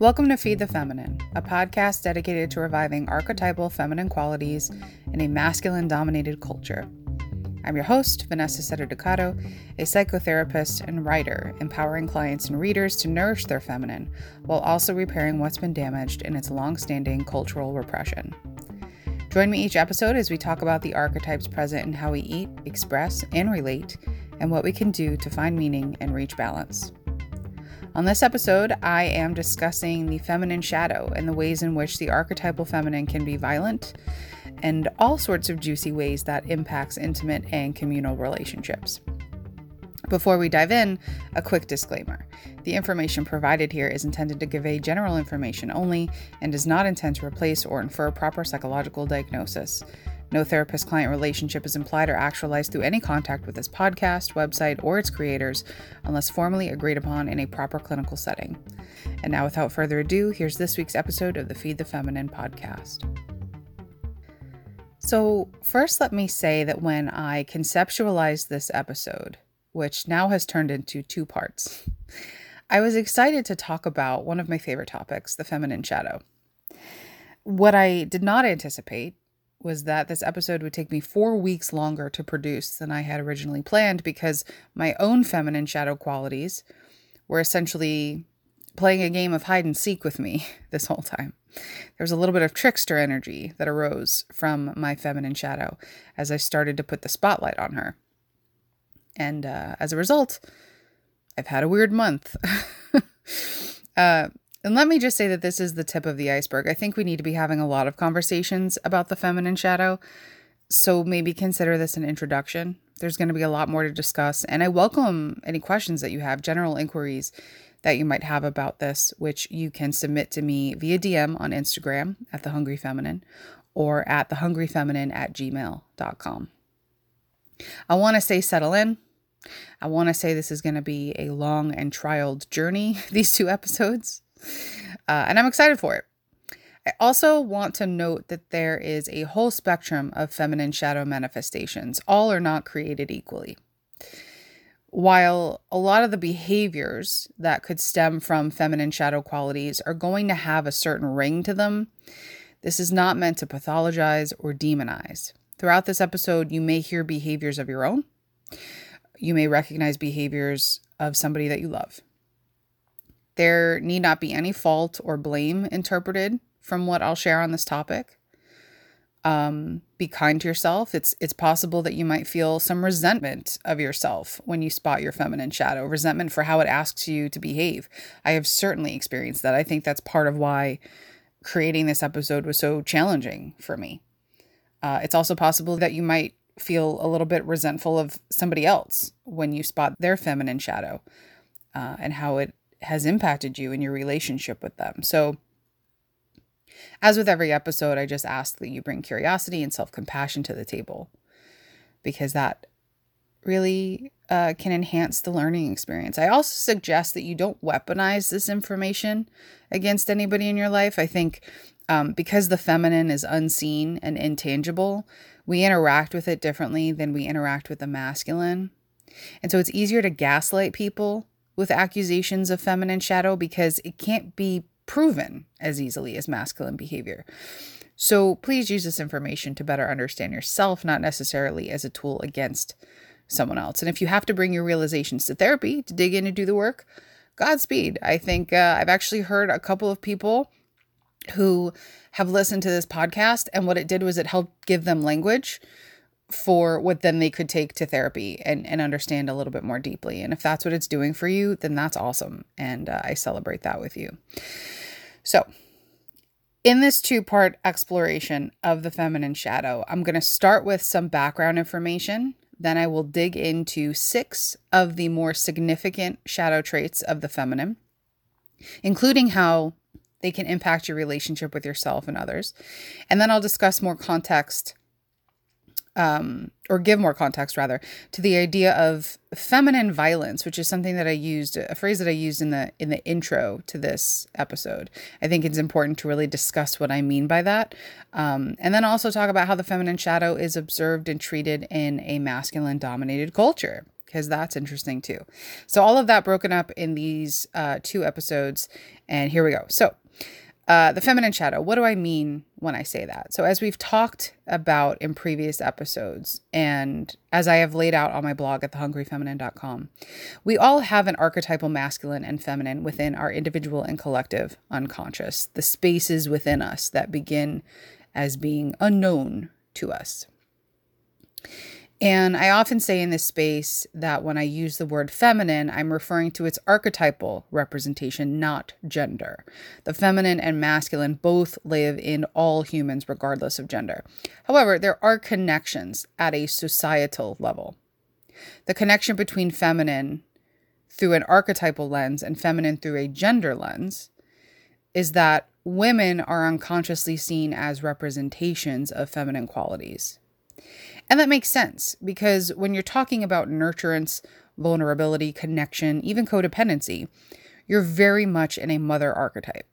Welcome to Feed the Feminine, a podcast dedicated to reviving archetypal feminine qualities in a masculine dominated culture. I'm your host, Vanessa Setter a psychotherapist and writer, empowering clients and readers to nourish their feminine while also repairing what's been damaged in its long standing cultural repression. Join me each episode as we talk about the archetypes present in how we eat, express, and relate, and what we can do to find meaning and reach balance. On this episode, I am discussing the feminine shadow and the ways in which the archetypal feminine can be violent and all sorts of juicy ways that impacts intimate and communal relationships. Before we dive in, a quick disclaimer. The information provided here is intended to convey general information only and does not intend to replace or infer proper psychological diagnosis. No therapist client relationship is implied or actualized through any contact with this podcast, website, or its creators unless formally agreed upon in a proper clinical setting. And now, without further ado, here's this week's episode of the Feed the Feminine podcast. So, first, let me say that when I conceptualized this episode, which now has turned into two parts, I was excited to talk about one of my favorite topics, the feminine shadow. What I did not anticipate was that this episode would take me four weeks longer to produce than I had originally planned because my own feminine shadow qualities were essentially playing a game of hide and seek with me this whole time. There was a little bit of trickster energy that arose from my feminine shadow as I started to put the spotlight on her. And uh, as a result, I've had a weird month. uh, and let me just say that this is the tip of the iceberg. I think we need to be having a lot of conversations about the feminine shadow. So maybe consider this an introduction. There's going to be a lot more to discuss. And I welcome any questions that you have, general inquiries that you might have about this, which you can submit to me via DM on Instagram at The Hungry Feminine or at thehungryfeminine at gmail.com. I want to say settle in. I want to say this is going to be a long and trialed journey, these two episodes. Uh, and I'm excited for it. I also want to note that there is a whole spectrum of feminine shadow manifestations. All are not created equally. While a lot of the behaviors that could stem from feminine shadow qualities are going to have a certain ring to them, this is not meant to pathologize or demonize. Throughout this episode, you may hear behaviors of your own. You may recognize behaviors of somebody that you love. There need not be any fault or blame interpreted from what I'll share on this topic. Um, be kind to yourself. It's it's possible that you might feel some resentment of yourself when you spot your feminine shadow, resentment for how it asks you to behave. I have certainly experienced that. I think that's part of why creating this episode was so challenging for me. Uh, it's also possible that you might feel a little bit resentful of somebody else when you spot their feminine shadow uh, and how it has impacted you in your relationship with them. So, as with every episode, I just ask that you bring curiosity and self compassion to the table because that really uh, can enhance the learning experience. I also suggest that you don't weaponize this information against anybody in your life. I think um, because the feminine is unseen and intangible, we interact with it differently than we interact with the masculine. And so it's easier to gaslight people with accusations of feminine shadow because it can't be proven as easily as masculine behavior. So please use this information to better understand yourself, not necessarily as a tool against someone else. And if you have to bring your realizations to therapy to dig in and do the work, Godspeed. I think uh, I've actually heard a couple of people who have listened to this podcast, and what it did was it helped give them language for what then they could take to therapy and, and understand a little bit more deeply. And if that's what it's doing for you, then that's awesome. And uh, I celebrate that with you. So, in this two part exploration of the feminine shadow, I'm going to start with some background information. Then I will dig into six of the more significant shadow traits of the feminine, including how they can impact your relationship with yourself and others. And then I'll discuss more context um, or give more context rather to the idea of feminine violence, which is something that I used, a phrase that I used in the in the intro to this episode. I think it's important to really discuss what I mean by that, um, and then also talk about how the feminine shadow is observed and treated in a masculine dominated culture because that's interesting too. So all of that broken up in these uh, two episodes, and here we go. So uh, the feminine shadow. What do I mean when I say that? So, as we've talked about in previous episodes, and as I have laid out on my blog at thehungryfeminine.com, we all have an archetypal masculine and feminine within our individual and collective unconscious, the spaces within us that begin as being unknown to us. And I often say in this space that when I use the word feminine, I'm referring to its archetypal representation, not gender. The feminine and masculine both live in all humans, regardless of gender. However, there are connections at a societal level. The connection between feminine through an archetypal lens and feminine through a gender lens is that women are unconsciously seen as representations of feminine qualities. And that makes sense because when you're talking about nurturance, vulnerability, connection, even codependency, you're very much in a mother archetype.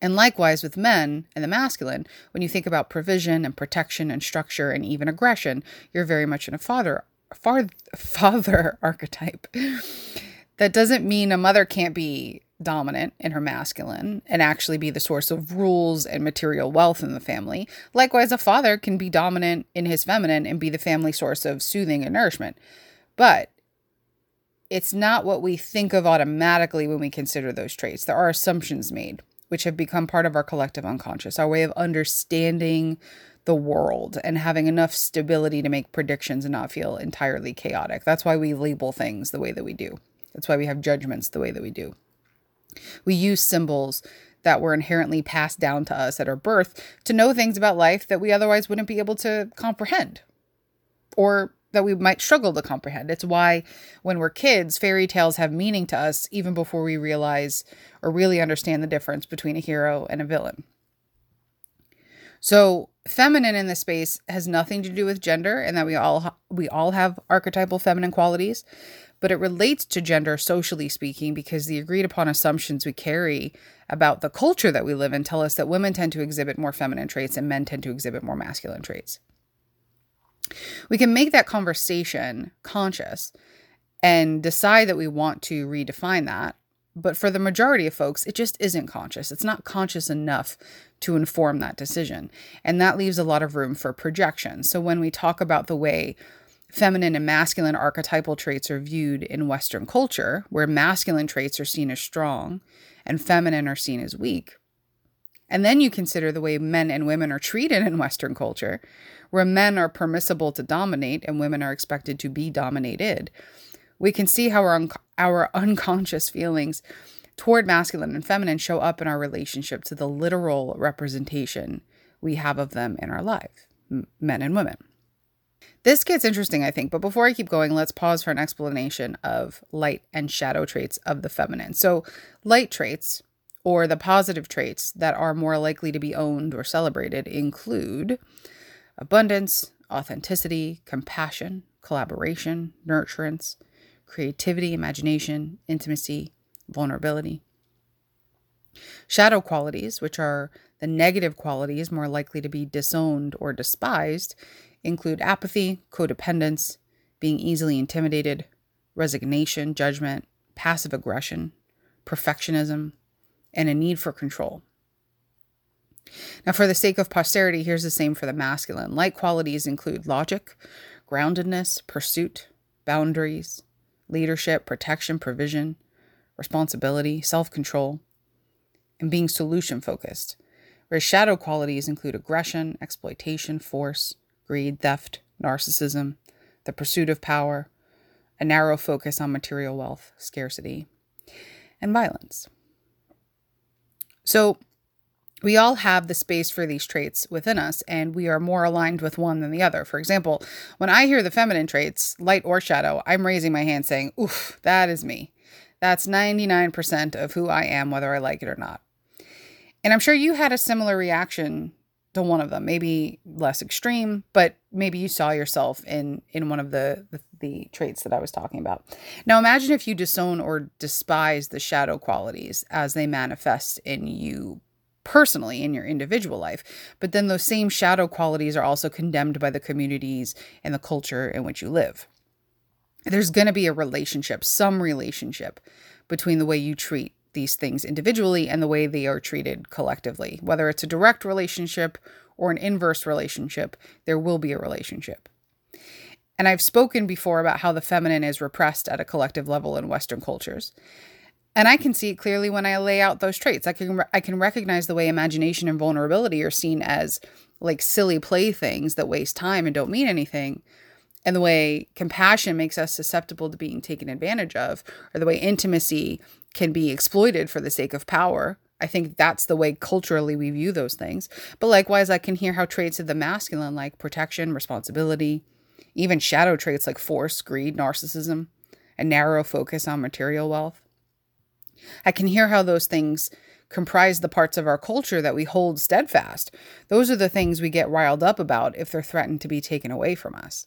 And likewise with men and the masculine, when you think about provision and protection and structure and even aggression, you're very much in a father far, father archetype. That doesn't mean a mother can't be dominant in her masculine and actually be the source of rules and material wealth in the family. Likewise, a father can be dominant in his feminine and be the family source of soothing and nourishment. But it's not what we think of automatically when we consider those traits. There are assumptions made, which have become part of our collective unconscious, our way of understanding the world and having enough stability to make predictions and not feel entirely chaotic. That's why we label things the way that we do. That's why we have judgments the way that we do. We use symbols that were inherently passed down to us at our birth to know things about life that we otherwise wouldn't be able to comprehend or that we might struggle to comprehend. It's why when we're kids, fairy tales have meaning to us even before we realize or really understand the difference between a hero and a villain. So, feminine in this space has nothing to do with gender and that we all we all have archetypal feminine qualities, but it relates to gender socially speaking because the agreed upon assumptions we carry about the culture that we live in tell us that women tend to exhibit more feminine traits and men tend to exhibit more masculine traits. We can make that conversation conscious and decide that we want to redefine that. But for the majority of folks, it just isn't conscious. It's not conscious enough to inform that decision. And that leaves a lot of room for projection. So when we talk about the way feminine and masculine archetypal traits are viewed in Western culture, where masculine traits are seen as strong and feminine are seen as weak. And then you consider the way men and women are treated in Western culture, where men are permissible to dominate and women are expected to be dominated. We can see how our, un- our unconscious feelings toward masculine and feminine show up in our relationship to the literal representation we have of them in our life, men and women. This gets interesting, I think, but before I keep going, let's pause for an explanation of light and shadow traits of the feminine. So, light traits, or the positive traits that are more likely to be owned or celebrated, include abundance, authenticity, compassion, collaboration, nurturance, creativity, imagination, intimacy, vulnerability. Shadow qualities, which are the negative qualities more likely to be disowned or despised, include apathy, codependence, being easily intimidated, resignation, judgment, passive aggression, perfectionism, and a need for control. Now, for the sake of posterity, here's the same for the masculine. Light qualities include logic, groundedness, pursuit, boundaries, leadership, protection, provision, responsibility, self control, and being solution focused. Whereas shadow qualities include aggression, exploitation, force, greed, theft, narcissism, the pursuit of power, a narrow focus on material wealth, scarcity, and violence. So, we all have the space for these traits within us, and we are more aligned with one than the other. For example, when I hear the feminine traits, light or shadow, I'm raising my hand saying, Oof, that is me. That's 99% of who I am, whether I like it or not. And I'm sure you had a similar reaction to one of them maybe less extreme but maybe you saw yourself in in one of the, the the traits that i was talking about. Now imagine if you disown or despise the shadow qualities as they manifest in you personally in your individual life but then those same shadow qualities are also condemned by the communities and the culture in which you live. There's going to be a relationship some relationship between the way you treat these things individually and the way they are treated collectively. Whether it's a direct relationship or an inverse relationship, there will be a relationship. And I've spoken before about how the feminine is repressed at a collective level in Western cultures. And I can see it clearly when I lay out those traits. I can I can recognize the way imagination and vulnerability are seen as like silly playthings that waste time and don't mean anything, and the way compassion makes us susceptible to being taken advantage of, or the way intimacy can be exploited for the sake of power. I think that's the way culturally we view those things. But likewise, I can hear how traits of the masculine, like protection, responsibility, even shadow traits like force, greed, narcissism, a narrow focus on material wealth. I can hear how those things comprise the parts of our culture that we hold steadfast. Those are the things we get riled up about if they're threatened to be taken away from us.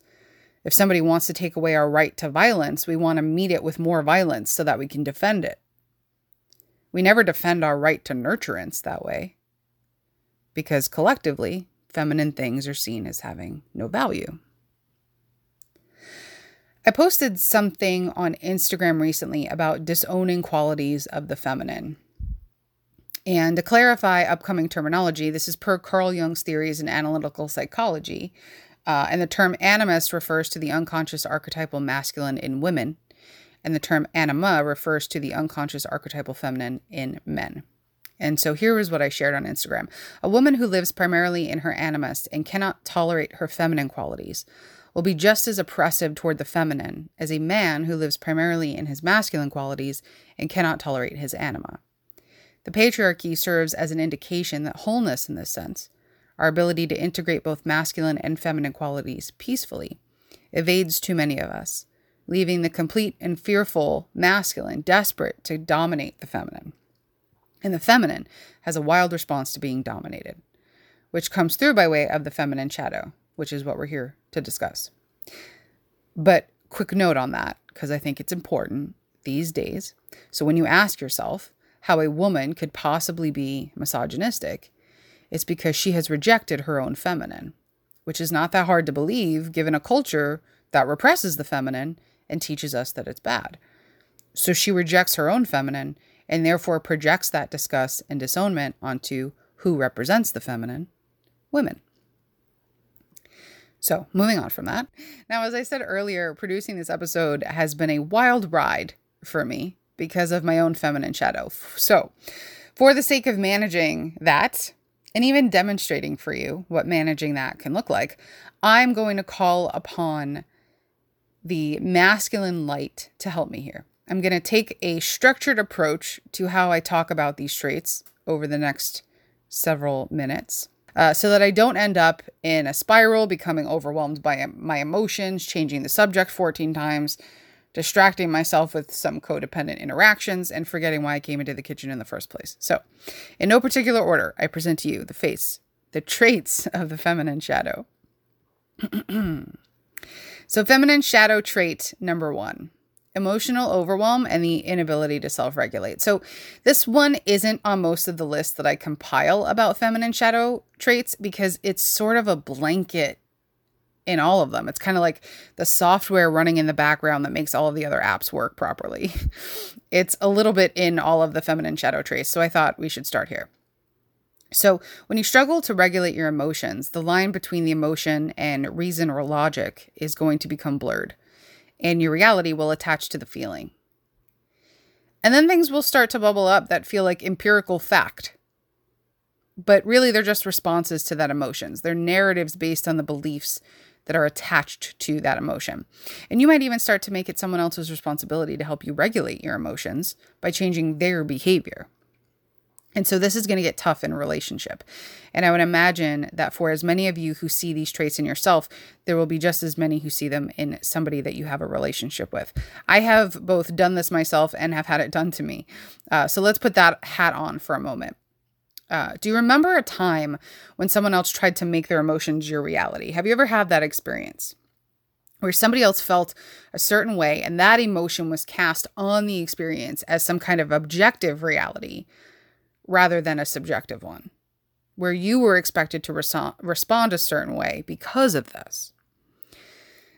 If somebody wants to take away our right to violence, we want to meet it with more violence so that we can defend it. We never defend our right to nurturance that way because collectively, feminine things are seen as having no value. I posted something on Instagram recently about disowning qualities of the feminine. And to clarify upcoming terminology, this is per Carl Jung's theories in analytical psychology. Uh, and the term animus refers to the unconscious archetypal masculine in women, and the term anima refers to the unconscious archetypal feminine in men. And so here is what I shared on Instagram. A woman who lives primarily in her animus and cannot tolerate her feminine qualities will be just as oppressive toward the feminine as a man who lives primarily in his masculine qualities and cannot tolerate his anima. The patriarchy serves as an indication that wholeness in this sense, our ability to integrate both masculine and feminine qualities peacefully, evades too many of us leaving the complete and fearful masculine desperate to dominate the feminine. And the feminine has a wild response to being dominated, which comes through by way of the feminine shadow, which is what we're here to discuss. But quick note on that, because I think it's important these days. So when you ask yourself how a woman could possibly be misogynistic, it's because she has rejected her own feminine, which is not that hard to believe given a culture that represses the feminine and teaches us that it's bad. So she rejects her own feminine and therefore projects that disgust and disownment onto who represents the feminine women. So, moving on from that. Now, as I said earlier, producing this episode has been a wild ride for me because of my own feminine shadow. So, for the sake of managing that and even demonstrating for you what managing that can look like, I'm going to call upon the masculine light to help me here. I'm going to take a structured approach to how I talk about these traits over the next several minutes. Uh, so that I don't end up in a spiral, becoming overwhelmed by my emotions, changing the subject 14 times, distracting myself with some codependent interactions, and forgetting why I came into the kitchen in the first place. So, in no particular order, I present to you the face, the traits of the feminine shadow. So, feminine shadow trait number one emotional overwhelm and the inability to self regulate. So, this one isn't on most of the lists that I compile about feminine shadow traits because it's sort of a blanket in all of them. It's kind of like the software running in the background that makes all of the other apps work properly. it's a little bit in all of the feminine shadow traits. So, I thought we should start here. So, when you struggle to regulate your emotions, the line between the emotion and reason or logic is going to become blurred, and your reality will attach to the feeling. And then things will start to bubble up that feel like empirical fact. But really, they're just responses to that emotions. They're narratives based on the beliefs that are attached to that emotion. And you might even start to make it someone else's responsibility to help you regulate your emotions by changing their behavior. And so this is going to get tough in relationship. And I would imagine that for as many of you who see these traits in yourself, there will be just as many who see them in somebody that you have a relationship with. I have both done this myself and have had it done to me. Uh, so let's put that hat on for a moment. Uh, do you remember a time when someone else tried to make their emotions your reality? Have you ever had that experience? Where somebody else felt a certain way and that emotion was cast on the experience as some kind of objective reality rather than a subjective one, where you were expected to res- respond a certain way because of this.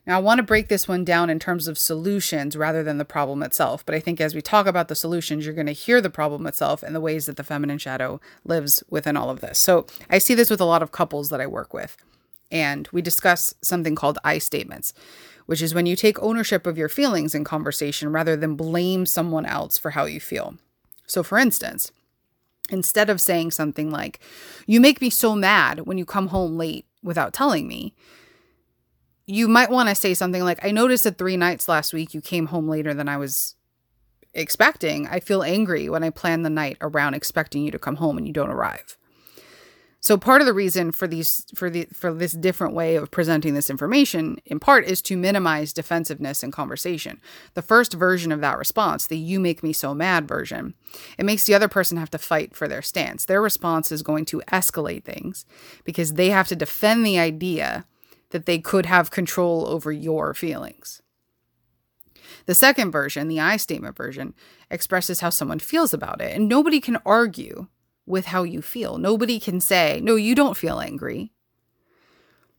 Now, I want to break this one down in terms of solutions rather than the problem itself. But I think as we talk about the solutions, you're going to hear the problem itself and the ways that the feminine shadow lives within all of this. So I see this with a lot of couples that I work with. And we discuss something called I statements, which is when you take ownership of your feelings in conversation rather than blame someone else for how you feel. So, for instance, instead of saying something like, You make me so mad when you come home late without telling me, you might want to say something like, I noticed that three nights last week you came home later than I was expecting. I feel angry when I plan the night around expecting you to come home and you don't arrive. So part of the reason for these for the for this different way of presenting this information in part is to minimize defensiveness in conversation. The first version of that response, the you make me so mad version, it makes the other person have to fight for their stance. Their response is going to escalate things because they have to defend the idea that they could have control over your feelings. The second version, the I statement version, expresses how someone feels about it. And nobody can argue with how you feel. Nobody can say, no, you don't feel angry.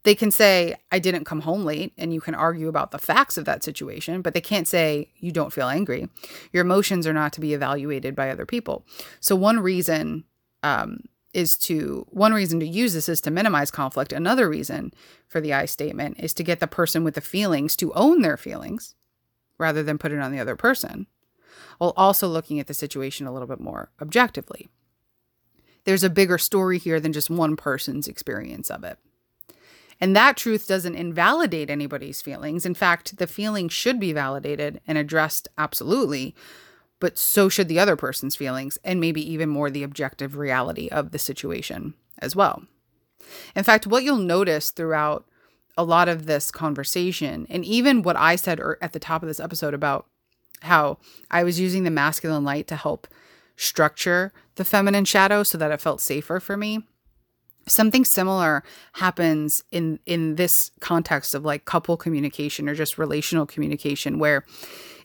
They can say, I didn't come home late, and you can argue about the facts of that situation, but they can't say, you don't feel angry. Your emotions are not to be evaluated by other people. So, one reason um, is to one reason to use this is to minimize conflict. Another reason for the I statement is to get the person with the feelings to own their feelings rather than put it on the other person, while also looking at the situation a little bit more objectively. There's a bigger story here than just one person's experience of it. And that truth doesn't invalidate anybody's feelings. In fact, the feeling should be validated and addressed absolutely, but so should the other person's feelings, and maybe even more the objective reality of the situation as well. In fact, what you'll notice throughout a lot of this conversation, and even what I said er, at the top of this episode about how I was using the masculine light to help structure the feminine shadow so that it felt safer for me. Something similar happens in in this context of like couple communication or just relational communication where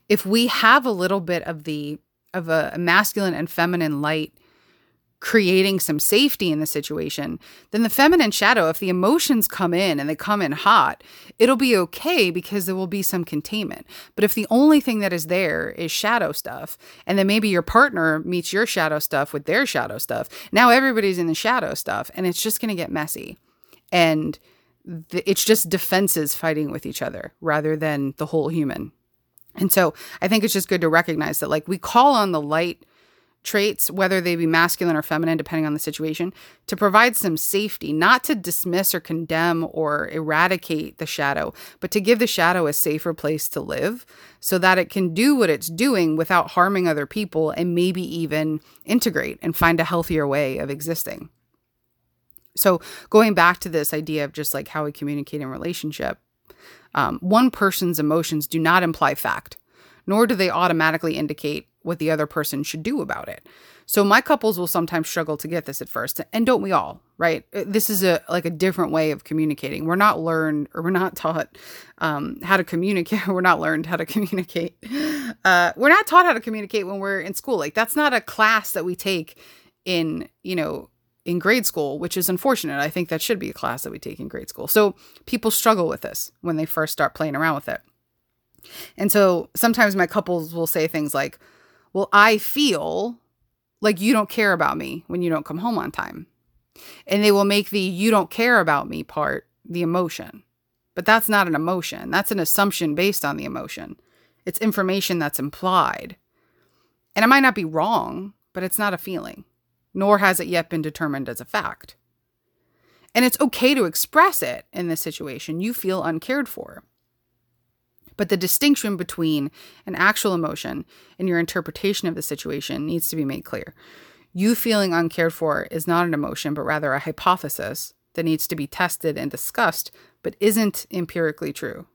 if we have a little bit of the of a masculine and feminine light creating some safety in the situation, then the feminine shadow, if the emotions come in and they come in hot, it'll be okay because there will be some containment. But if the only thing that is there is shadow stuff, and then maybe your partner meets your shadow stuff with their shadow stuff, now everybody's in the shadow stuff and it's just going to get messy. And it's just defenses fighting with each other rather than the whole human. And so I think it's just good to recognize that, like, we call on the light traits, whether they be masculine or feminine, depending on the situation, to provide some safety, not to dismiss or condemn or eradicate the shadow, but to give the shadow a safer place to live so that it can do what it's doing without harming other people and maybe even integrate and find a healthier way of existing. So, going back to this idea of just like how we communicate in relationship, um, one person's emotions do not imply fact, nor do they automatically indicate what the other person should do about it. So my couples will sometimes struggle to get this at first, and don't we all? Right? Uh, this is a like a different way of communicating. We're not learned or we're not taught um, how to communicate. We're not learned how to communicate. Uh, we're not taught how to communicate when we're in school. Like that's not a class that we take in you know in grade school, which is unfortunate. I think that should be a class that we take in grade school. So people struggle with this when they first start playing around with it. And so sometimes my couples will say things like, Well, I feel like you don't care about me when you don't come home on time. And they will make the you don't care about me part the emotion. But that's not an emotion. That's an assumption based on the emotion. It's information that's implied. And it might not be wrong, but it's not a feeling nor has it yet been determined as a fact. And it's okay to express it in this situation. You feel uncared for. But the distinction between an actual emotion and your interpretation of the situation needs to be made clear. You feeling uncared for is not an emotion, but rather a hypothesis that needs to be tested and discussed, but isn't empirically true.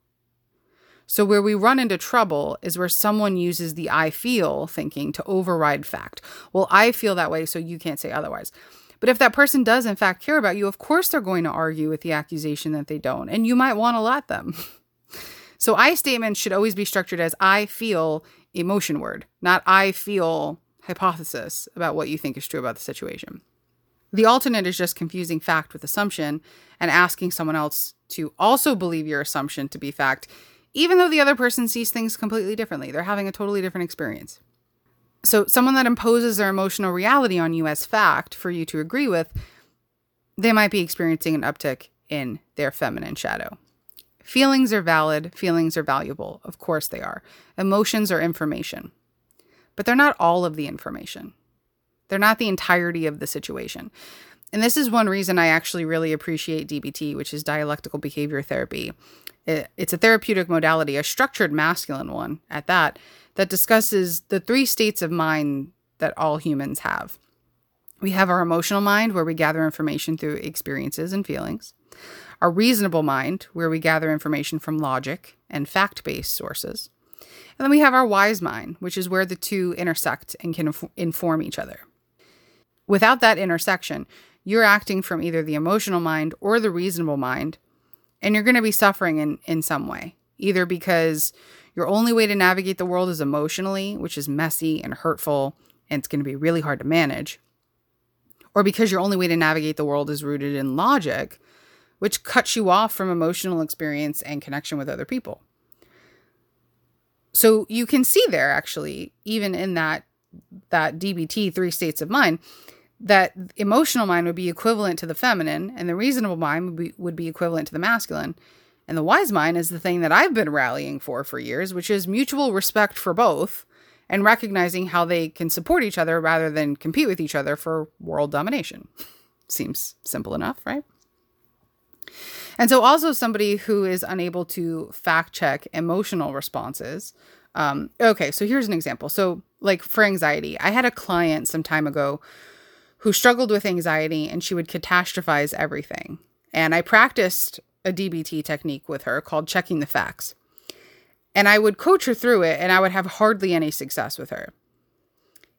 So, where we run into trouble is where someone uses the I feel thinking to override fact. Well, I feel that way, so you can't say otherwise. But if that person does, in fact, care about you, of course they're going to argue with the accusation that they don't. And you might want to let them. so I statements should always be structured as I feel emotion word, not I feel hypothesis about what you think is true about the situation. The alternate is just confusing fact with assumption and asking someone else to also believe your assumption to be fact, even though the other person sees things completely differently. They're having a totally different experience. So, someone that imposes their emotional reality on you as fact for you to agree with, they might be experiencing an uptick in their feminine shadow. Feelings are valid, feelings are valuable. Of course they are. Emotions are information, but they're not all of the information. They're not the entirety of the situation. And this is one reason I actually really appreciate DBT, which is dialectical behavior therapy. it's a therapeutic modality, a structured masculine one at that, that discusses the three states of mind that all humans have. We have our emotional mind, where we gather information through experiences and feelings, our reasonable mind, where we gather information from logic and fact based sources. And then we have our wise mind, which is where the two intersect and can inf- inform each other. Without that intersection, you're acting from either the emotional mind or the reasonable mind, and you're going to be suffering in, in some way, either because your only way to navigate the world is emotionally, which is messy and hurtful, and it's going to be really hard to manage, or because your only way to navigate the world is rooted in logic, which cuts you off from emotional experience and connection with other people. So you can see there actually, even in that that DBT three states of mind, that emotional mind would be equivalent to the feminine and the reasonable mind would be, would be equivalent to the masculine. And the wise mind is the thing that I've been rallying for for years, which is mutual respect for both and recognizing how they can support each other rather than compete with each other for world domination. Seems simple enough, right? And so, also somebody who is unable to fact check emotional responses. Um, okay, so here's an example. So, like for anxiety, I had a client some time ago who struggled with anxiety and she would catastrophize everything. And I practiced a DBT technique with her called checking the facts. And I would coach her through it and I would have hardly any success with her.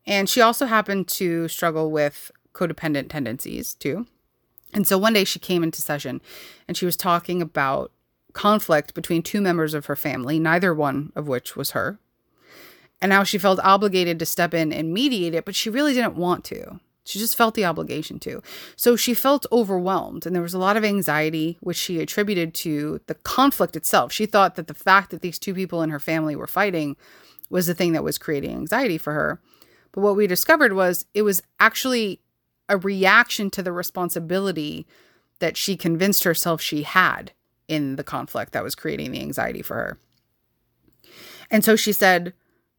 And she also happened to struggle with codependent tendencies too. And so one day she came into session and she was talking about conflict between two members of her family, neither one of which was her. And now she felt obligated to step in and mediate it, but she really didn't want to. She just felt the obligation to. So she felt overwhelmed, and there was a lot of anxiety, which she attributed to the conflict itself. She thought that the fact that these two people in her family were fighting was the thing that was creating anxiety for her. But what we discovered was it was actually a reaction to the responsibility that she convinced herself she had in the conflict that was creating the anxiety for her. And so she said,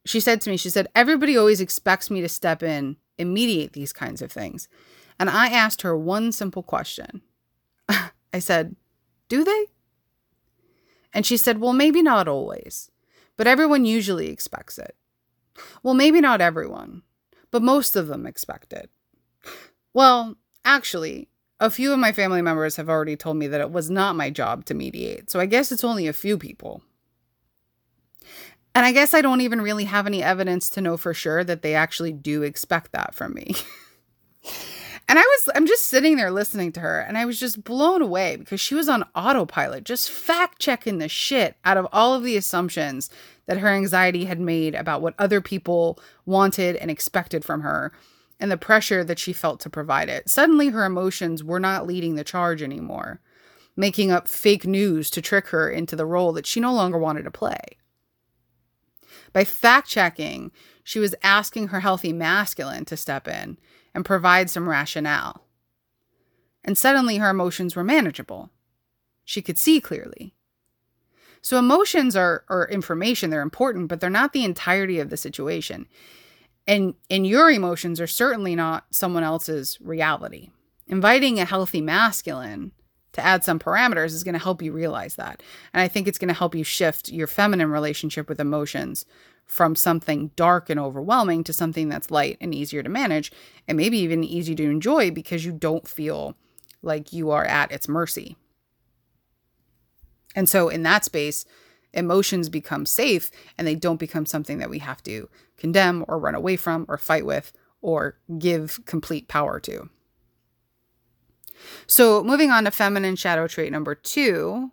she said to me, she said, everybody always expects me to step in and mediate these kinds of things. And I asked her one simple question. I said, Do they? And she said, Well, maybe not always, but everyone usually expects it. Well, maybe not everyone, but most of them expect it. Well, actually, a few of my family members have already told me that it was not my job to mediate, so I guess it's only a few people. And I guess I don't even really have any evidence to know for sure that they actually do expect that from me. and I was, I'm just sitting there listening to her and I was just blown away because she was on autopilot, just fact checking the shit out of all of the assumptions that her anxiety had made about what other people wanted and expected from her and the pressure that she felt to provide it. Suddenly, her emotions were not leading the charge anymore, making up fake news to trick her into the role that she no longer wanted to play. By fact checking, she was asking her healthy masculine to step in and provide some rationale. And suddenly her emotions were manageable. She could see clearly. So emotions are, are information, they're important, but they're not the entirety of the situation. And and your emotions are certainly not someone else's reality. Inviting a healthy masculine to add some parameters is going to help you realize that. And I think it's going to help you shift your feminine relationship with emotions from something dark and overwhelming to something that's light and easier to manage and maybe even easy to enjoy because you don't feel like you are at its mercy. And so in that space, emotions become safe and they don't become something that we have to condemn or run away from or fight with or give complete power to. So, moving on to feminine shadow trait number two,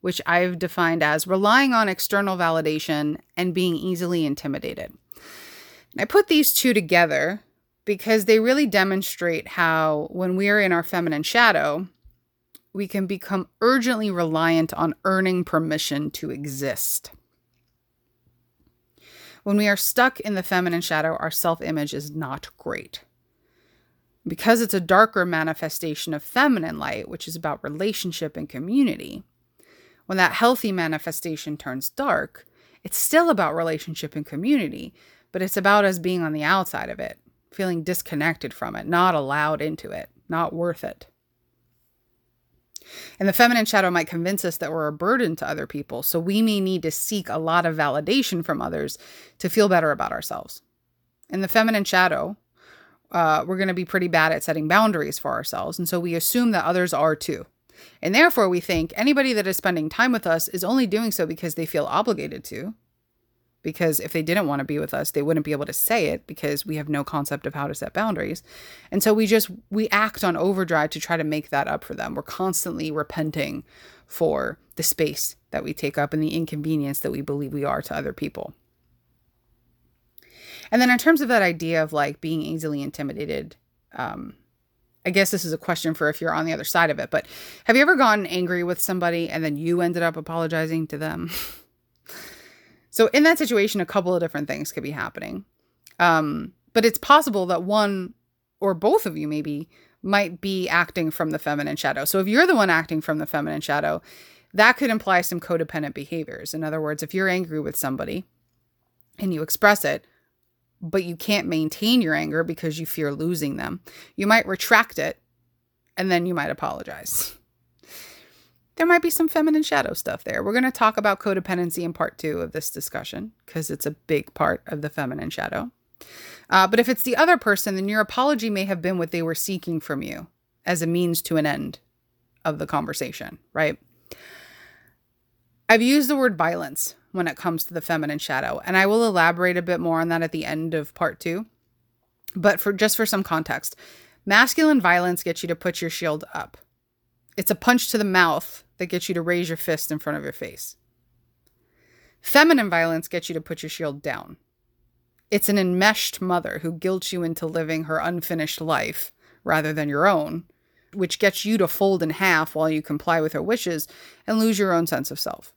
which I've defined as relying on external validation and being easily intimidated. And I put these two together because they really demonstrate how, when we are in our feminine shadow, we can become urgently reliant on earning permission to exist. When we are stuck in the feminine shadow, our self image is not great. Because it's a darker manifestation of feminine light, which is about relationship and community, when that healthy manifestation turns dark, it's still about relationship and community, but it's about us being on the outside of it, feeling disconnected from it, not allowed into it, not worth it. And the feminine shadow might convince us that we're a burden to other people. So we may need to seek a lot of validation from others to feel better about ourselves. In the feminine shadow, uh, we're going to be pretty bad at setting boundaries for ourselves. And so we assume that others are too. And therefore, we think anybody that is spending time with us is only doing so because they feel obligated to because if they didn't want to be with us they wouldn't be able to say it because we have no concept of how to set boundaries. And so we just we act on overdrive to try to make that up for them. We're constantly repenting for the space that we take up and the inconvenience that we believe we are to other people. And then in terms of that idea of like being easily intimidated um I guess this is a question for if you're on the other side of it, but have you ever gotten angry with somebody and then you ended up apologizing to them? So in that situation, a couple of different things could be happening. Um, but it's possible that one or both of you maybe might be acting from the feminine shadow. So if you're the one acting from the feminine shadow, that could imply some codependent behaviors. In other words, if you're angry with somebody and you express it, but you can't maintain your anger because you fear losing them, you might retract it and then you might apologize there might be some feminine shadow stuff there. We're going to talk about codependency in part two of this discussion because it's a big part of the feminine shadow. Uh, but if it's the other person, then your apology may have been what they were seeking from you as a means to an end of the conversation, right? I've used the word violence when it comes to the feminine shadow, and I will elaborate a bit more on that at the end of part two. But for just for some context, masculine violence gets you to put your shield up. It's a punch to the mouth that gets you to raise your fist in front of your face. Feminine violence gets you to put your shield down. It's an enmeshed mother who guilts you into living her unfinished life rather than your own, which gets you to fold in half while you comply with her wishes and lose your own sense of self.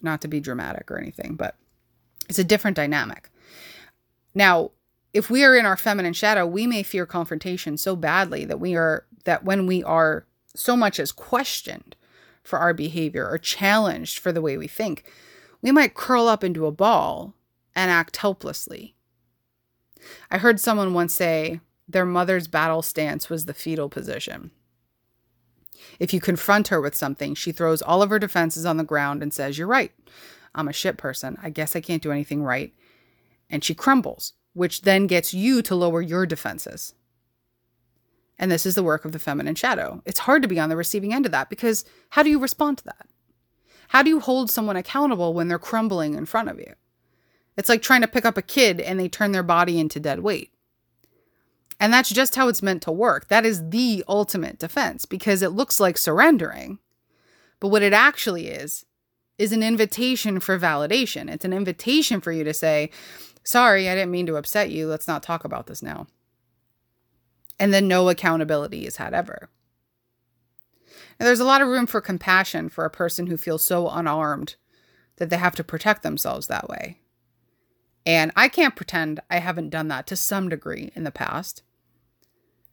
Not to be dramatic or anything, but it's a different dynamic. Now, if we are in our feminine shadow, we may fear confrontation so badly that we are that when we are so much as questioned for our behavior or challenged for the way we think, we might curl up into a ball and act helplessly. I heard someone once say their mother's battle stance was the fetal position. If you confront her with something, she throws all of her defenses on the ground and says, You're right. I'm a shit person. I guess I can't do anything right. And she crumbles, which then gets you to lower your defenses. And this is the work of the feminine shadow. It's hard to be on the receiving end of that because how do you respond to that? How do you hold someone accountable when they're crumbling in front of you? It's like trying to pick up a kid and they turn their body into dead weight. And that's just how it's meant to work. That is the ultimate defense because it looks like surrendering. But what it actually is, is an invitation for validation. It's an invitation for you to say, Sorry, I didn't mean to upset you. Let's not talk about this now and then no accountability is had ever. There's a lot of room for compassion for a person who feels so unarmed that they have to protect themselves that way. And I can't pretend I haven't done that to some degree in the past.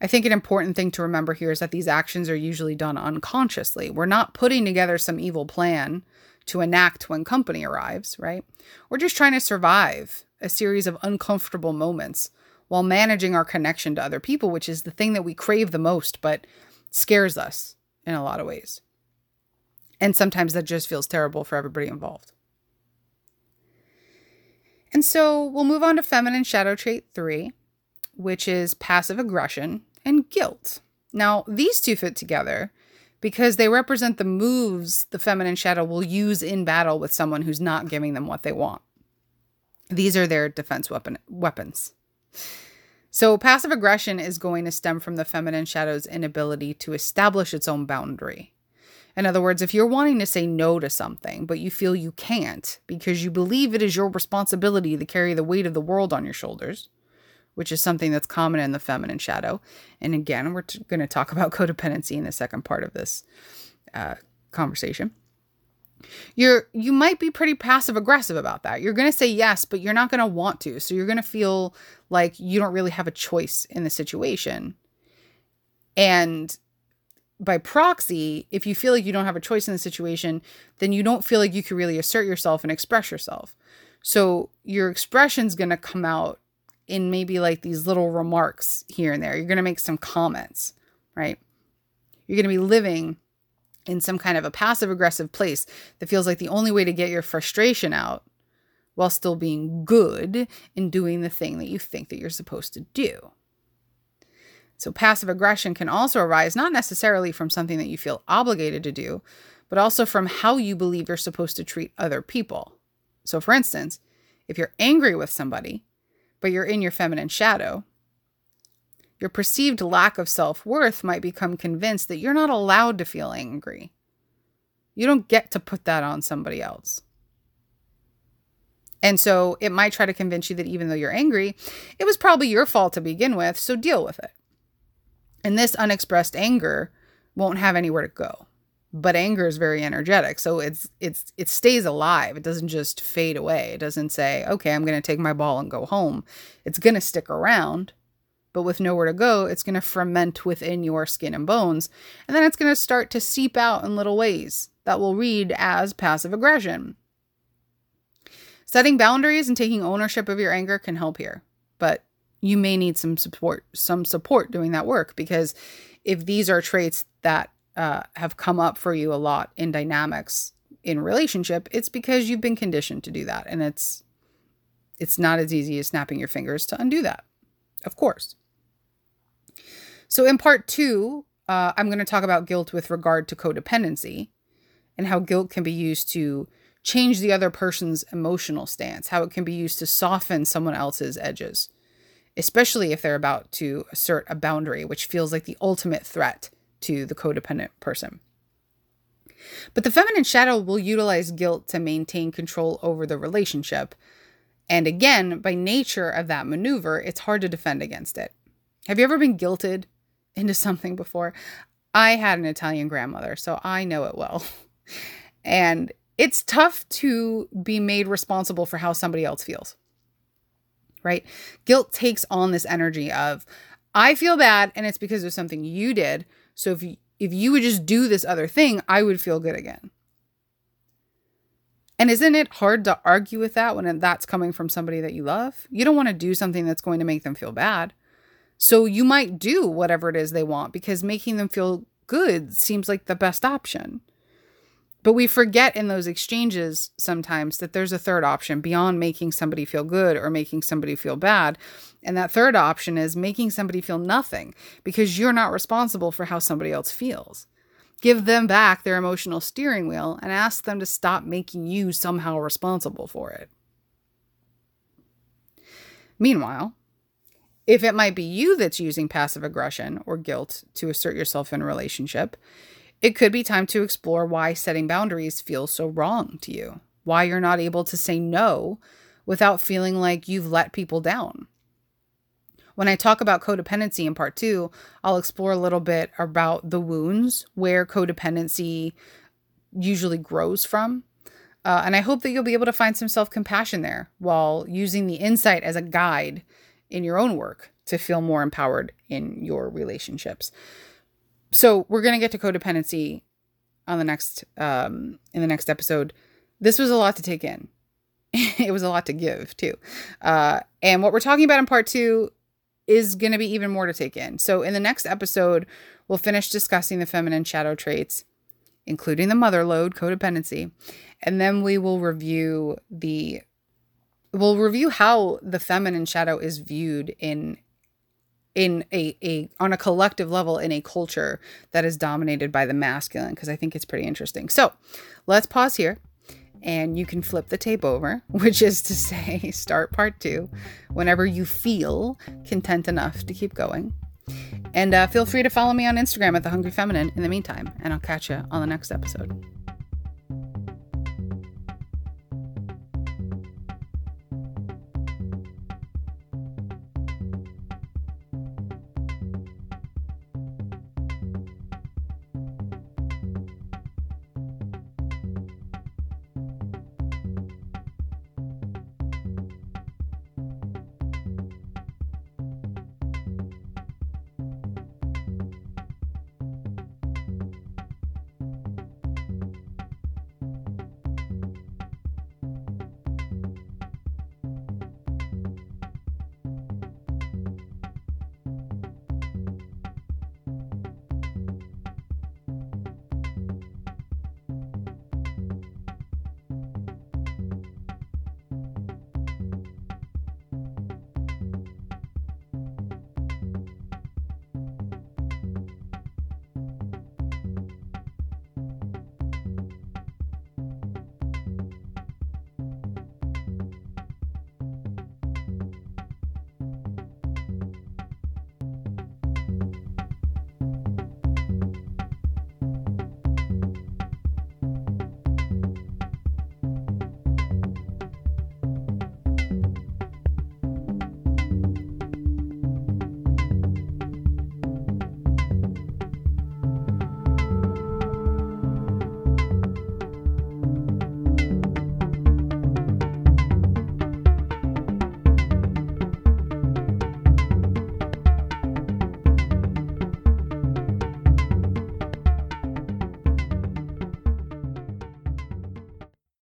I think an important thing to remember here is that these actions are usually done unconsciously. We're not putting together some evil plan to enact when company arrives, right? We're just trying to survive a series of uncomfortable moments while managing our connection to other people, which is the thing that we crave the most, but scares us in a lot of ways. And sometimes that just feels terrible for everybody involved. And so we'll move on to feminine shadow trait three, which is passive aggression and guilt. Now, these two fit together because they represent the moves the feminine shadow will use in battle with someone who's not giving them what they want. These are their defense weapon weapons. So, passive aggression is going to stem from the feminine shadow's inability to establish its own boundary. In other words, if you're wanting to say no to something, but you feel you can't because you believe it is your responsibility to carry the weight of the world on your shoulders, which is something that's common in the feminine shadow. And again, we're t- going to talk about codependency in the second part of this uh, conversation. You're you might be pretty passive aggressive about that. You're going to say yes, but you're not going to want to. So you're going to feel like you don't really have a choice in the situation. And by proxy, if you feel like you don't have a choice in the situation, then you don't feel like you can really assert yourself and express yourself. So your expression's going to come out in maybe like these little remarks here and there. You're going to make some comments, right? You're going to be living in some kind of a passive aggressive place that feels like the only way to get your frustration out while still being good in doing the thing that you think that you're supposed to do. So passive aggression can also arise not necessarily from something that you feel obligated to do, but also from how you believe you're supposed to treat other people. So for instance, if you're angry with somebody, but you're in your feminine shadow, your perceived lack of self worth might become convinced that you're not allowed to feel angry. You don't get to put that on somebody else. And so it might try to convince you that even though you're angry, it was probably your fault to begin with, so deal with it. And this unexpressed anger won't have anywhere to go. But anger is very energetic, so it's it's it stays alive. It doesn't just fade away. It doesn't say, "Okay, I'm going to take my ball and go home." It's going to stick around but with nowhere to go, it's going to ferment within your skin and bones. And then it's going to start to seep out in little ways that will read as passive aggression. Setting boundaries and taking ownership of your anger can help here, but you may need some support, some support doing that work because if these are traits that uh, have come up for you a lot in dynamics in relationship, it's because you've been conditioned to do that, and it's it's not as easy as snapping your fingers to undo that. Of course. So, in part two, uh, I'm going to talk about guilt with regard to codependency and how guilt can be used to change the other person's emotional stance, how it can be used to soften someone else's edges, especially if they're about to assert a boundary, which feels like the ultimate threat to the codependent person. But the feminine shadow will utilize guilt to maintain control over the relationship. And again, by nature of that maneuver, it's hard to defend against it. Have you ever been guilted into something before. I had an Italian grandmother, so I know it well. and it's tough to be made responsible for how somebody else feels. Right? Guilt takes on this energy of I feel bad and it's because of something you did. So if you, if you would just do this other thing, I would feel good again. And isn't it hard to argue with that when that's coming from somebody that you love? You don't want to do something that's going to make them feel bad. So you might do whatever it is they want because making them feel good seems like the best option. But we forget in those exchanges sometimes that there's a third option beyond making somebody feel good or making somebody feel bad. And that third option is making somebody feel nothing because you're not responsible for how somebody else feels. Give them back their emotional steering wheel and ask them to stop making you somehow responsible for it. Meanwhile, if it might be you that's using passive aggression or guilt to assert yourself in a relationship, it could be time to explore why setting boundaries feels so wrong to you, why you're not able to say no without feeling like you've let people down. When I talk about codependency in part two, I'll explore a little bit about the wounds where codependency usually grows from. Uh, and I hope that you'll be able to find some self compassion there while using the insight as a guide in your own work to feel more empowered in your relationships. So we're going to get to codependency on the next um in the next episode. This was a lot to take in. it was a lot to give too. Uh and what we're talking about in part 2 is going to be even more to take in. So in the next episode, we'll finish discussing the feminine shadow traits, including the mother load codependency, and then we will review the we'll review how the feminine shadow is viewed in in a, a on a collective level in a culture that is dominated by the masculine because I think it's pretty interesting. So let's pause here and you can flip the tape over, which is to say, start part two whenever you feel content enough to keep going. And uh, feel free to follow me on Instagram at The Hungry Feminine in the meantime, and I'll catch you on the next episode.